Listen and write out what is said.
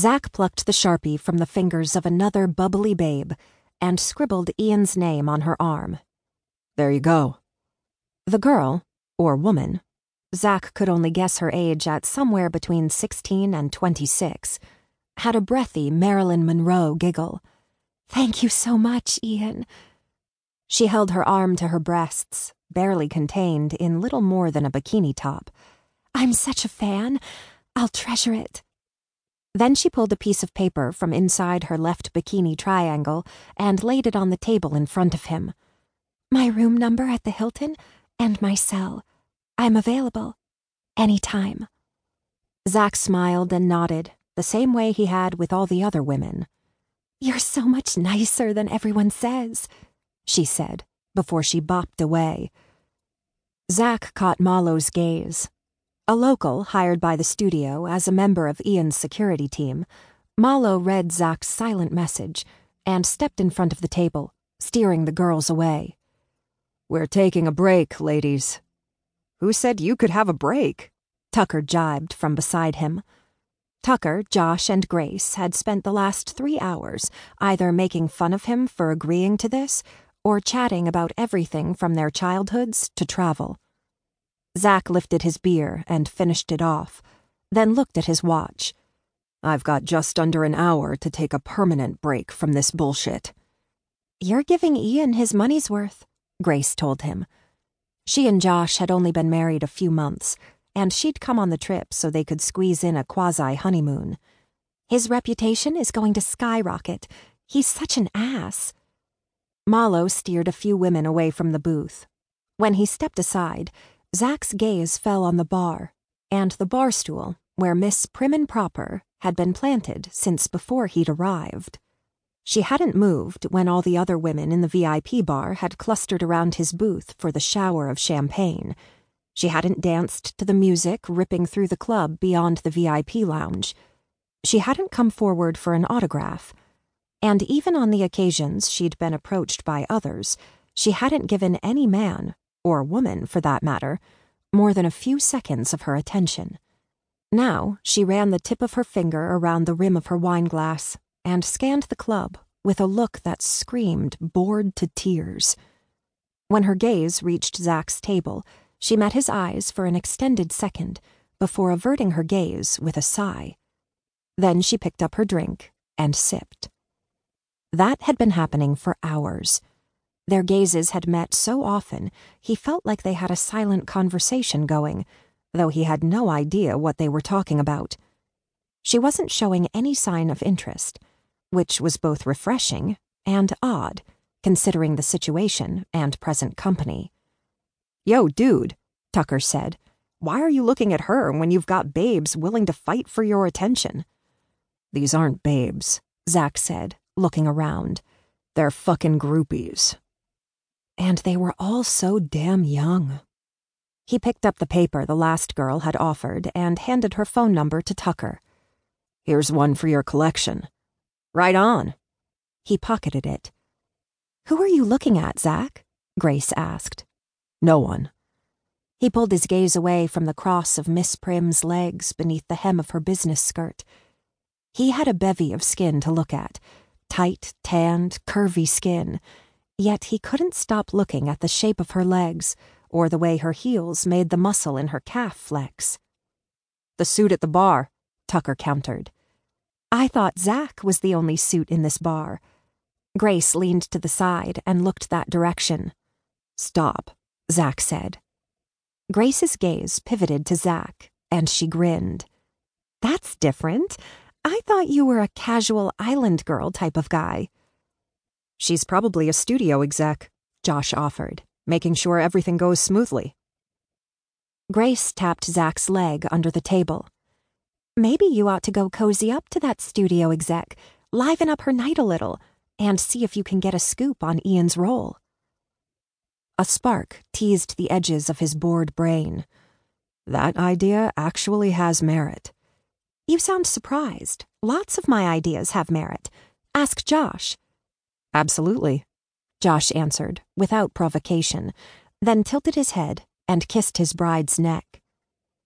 Zach plucked the sharpie from the fingers of another bubbly babe and scribbled Ian's name on her arm. There you go. The girl, or woman, Zach could only guess her age at somewhere between 16 and 26, had a breathy Marilyn Monroe giggle. Thank you so much, Ian. She held her arm to her breasts, barely contained in little more than a bikini top. I'm such a fan. I'll treasure it. Then she pulled a piece of paper from inside her left bikini triangle and laid it on the table in front of him. My room number at the Hilton and my cell. I'm available. Any time. Zach smiled and nodded, the same way he had with all the other women. You're so much nicer than everyone says, she said, before she bopped away. Zach caught Malo's gaze. A local hired by the studio as a member of Ian's security team, Malo read Zach's silent message and stepped in front of the table, steering the girls away. We're taking a break, ladies, who said you could have a break? Tucker jibed from beside him. Tucker, Josh, and Grace had spent the last three hours either making fun of him for agreeing to this or chatting about everything from their childhoods to travel. Zach lifted his beer and finished it off, then looked at his watch. I've got just under an hour to take a permanent break from this bullshit. You're giving Ian his money's worth, Grace told him. She and Josh had only been married a few months, and she'd come on the trip so they could squeeze in a quasi honeymoon. His reputation is going to skyrocket. He's such an ass. Malo steered a few women away from the booth. When he stepped aside, Zach's gaze fell on the bar, and the bar stool, where Miss Prim and Proper had been planted since before he'd arrived. She hadn't moved when all the other women in the VIP bar had clustered around his booth for the shower of champagne. She hadn't danced to the music ripping through the club beyond the VIP lounge. She hadn't come forward for an autograph. And even on the occasions she'd been approached by others, she hadn't given any man, or woman for that matter, more than a few seconds of her attention. Now she ran the tip of her finger around the rim of her wineglass and scanned the club with a look that screamed bored to tears. When her gaze reached Zach's table, she met his eyes for an extended second before averting her gaze with a sigh. Then she picked up her drink and sipped. That had been happening for hours. Their gazes had met so often, he felt like they had a silent conversation going, though he had no idea what they were talking about. She wasn't showing any sign of interest which was both refreshing and odd, considering the situation and present company. Yo, dude, Tucker said, why are you looking at her when you've got babes willing to fight for your attention? These aren't babes, Zach said, looking around. They're fucking groupies. And they were all so damn young. He picked up the paper the last girl had offered and handed her phone number to Tucker. Here's one for your collection. Right on. He pocketed it. Who are you looking at, Zach? Grace asked. No one. He pulled his gaze away from the cross of Miss Prim's legs beneath the hem of her business skirt. He had a bevy of skin to look at tight, tanned, curvy skin, yet he couldn't stop looking at the shape of her legs or the way her heels made the muscle in her calf flex. The suit at the bar, Tucker countered. I thought Zach was the only suit in this bar. Grace leaned to the side and looked that direction. Stop, Zach said. Grace's gaze pivoted to Zach, and she grinned. That's different. I thought you were a casual island girl type of guy. She's probably a studio exec, Josh offered, making sure everything goes smoothly. Grace tapped Zach's leg under the table. Maybe you ought to go cozy up to that studio exec, liven up her night a little, and see if you can get a scoop on Ian's role. A spark teased the edges of his bored brain. That idea actually has merit. You sound surprised. Lots of my ideas have merit. Ask Josh. Absolutely, Josh answered, without provocation, then tilted his head and kissed his bride's neck.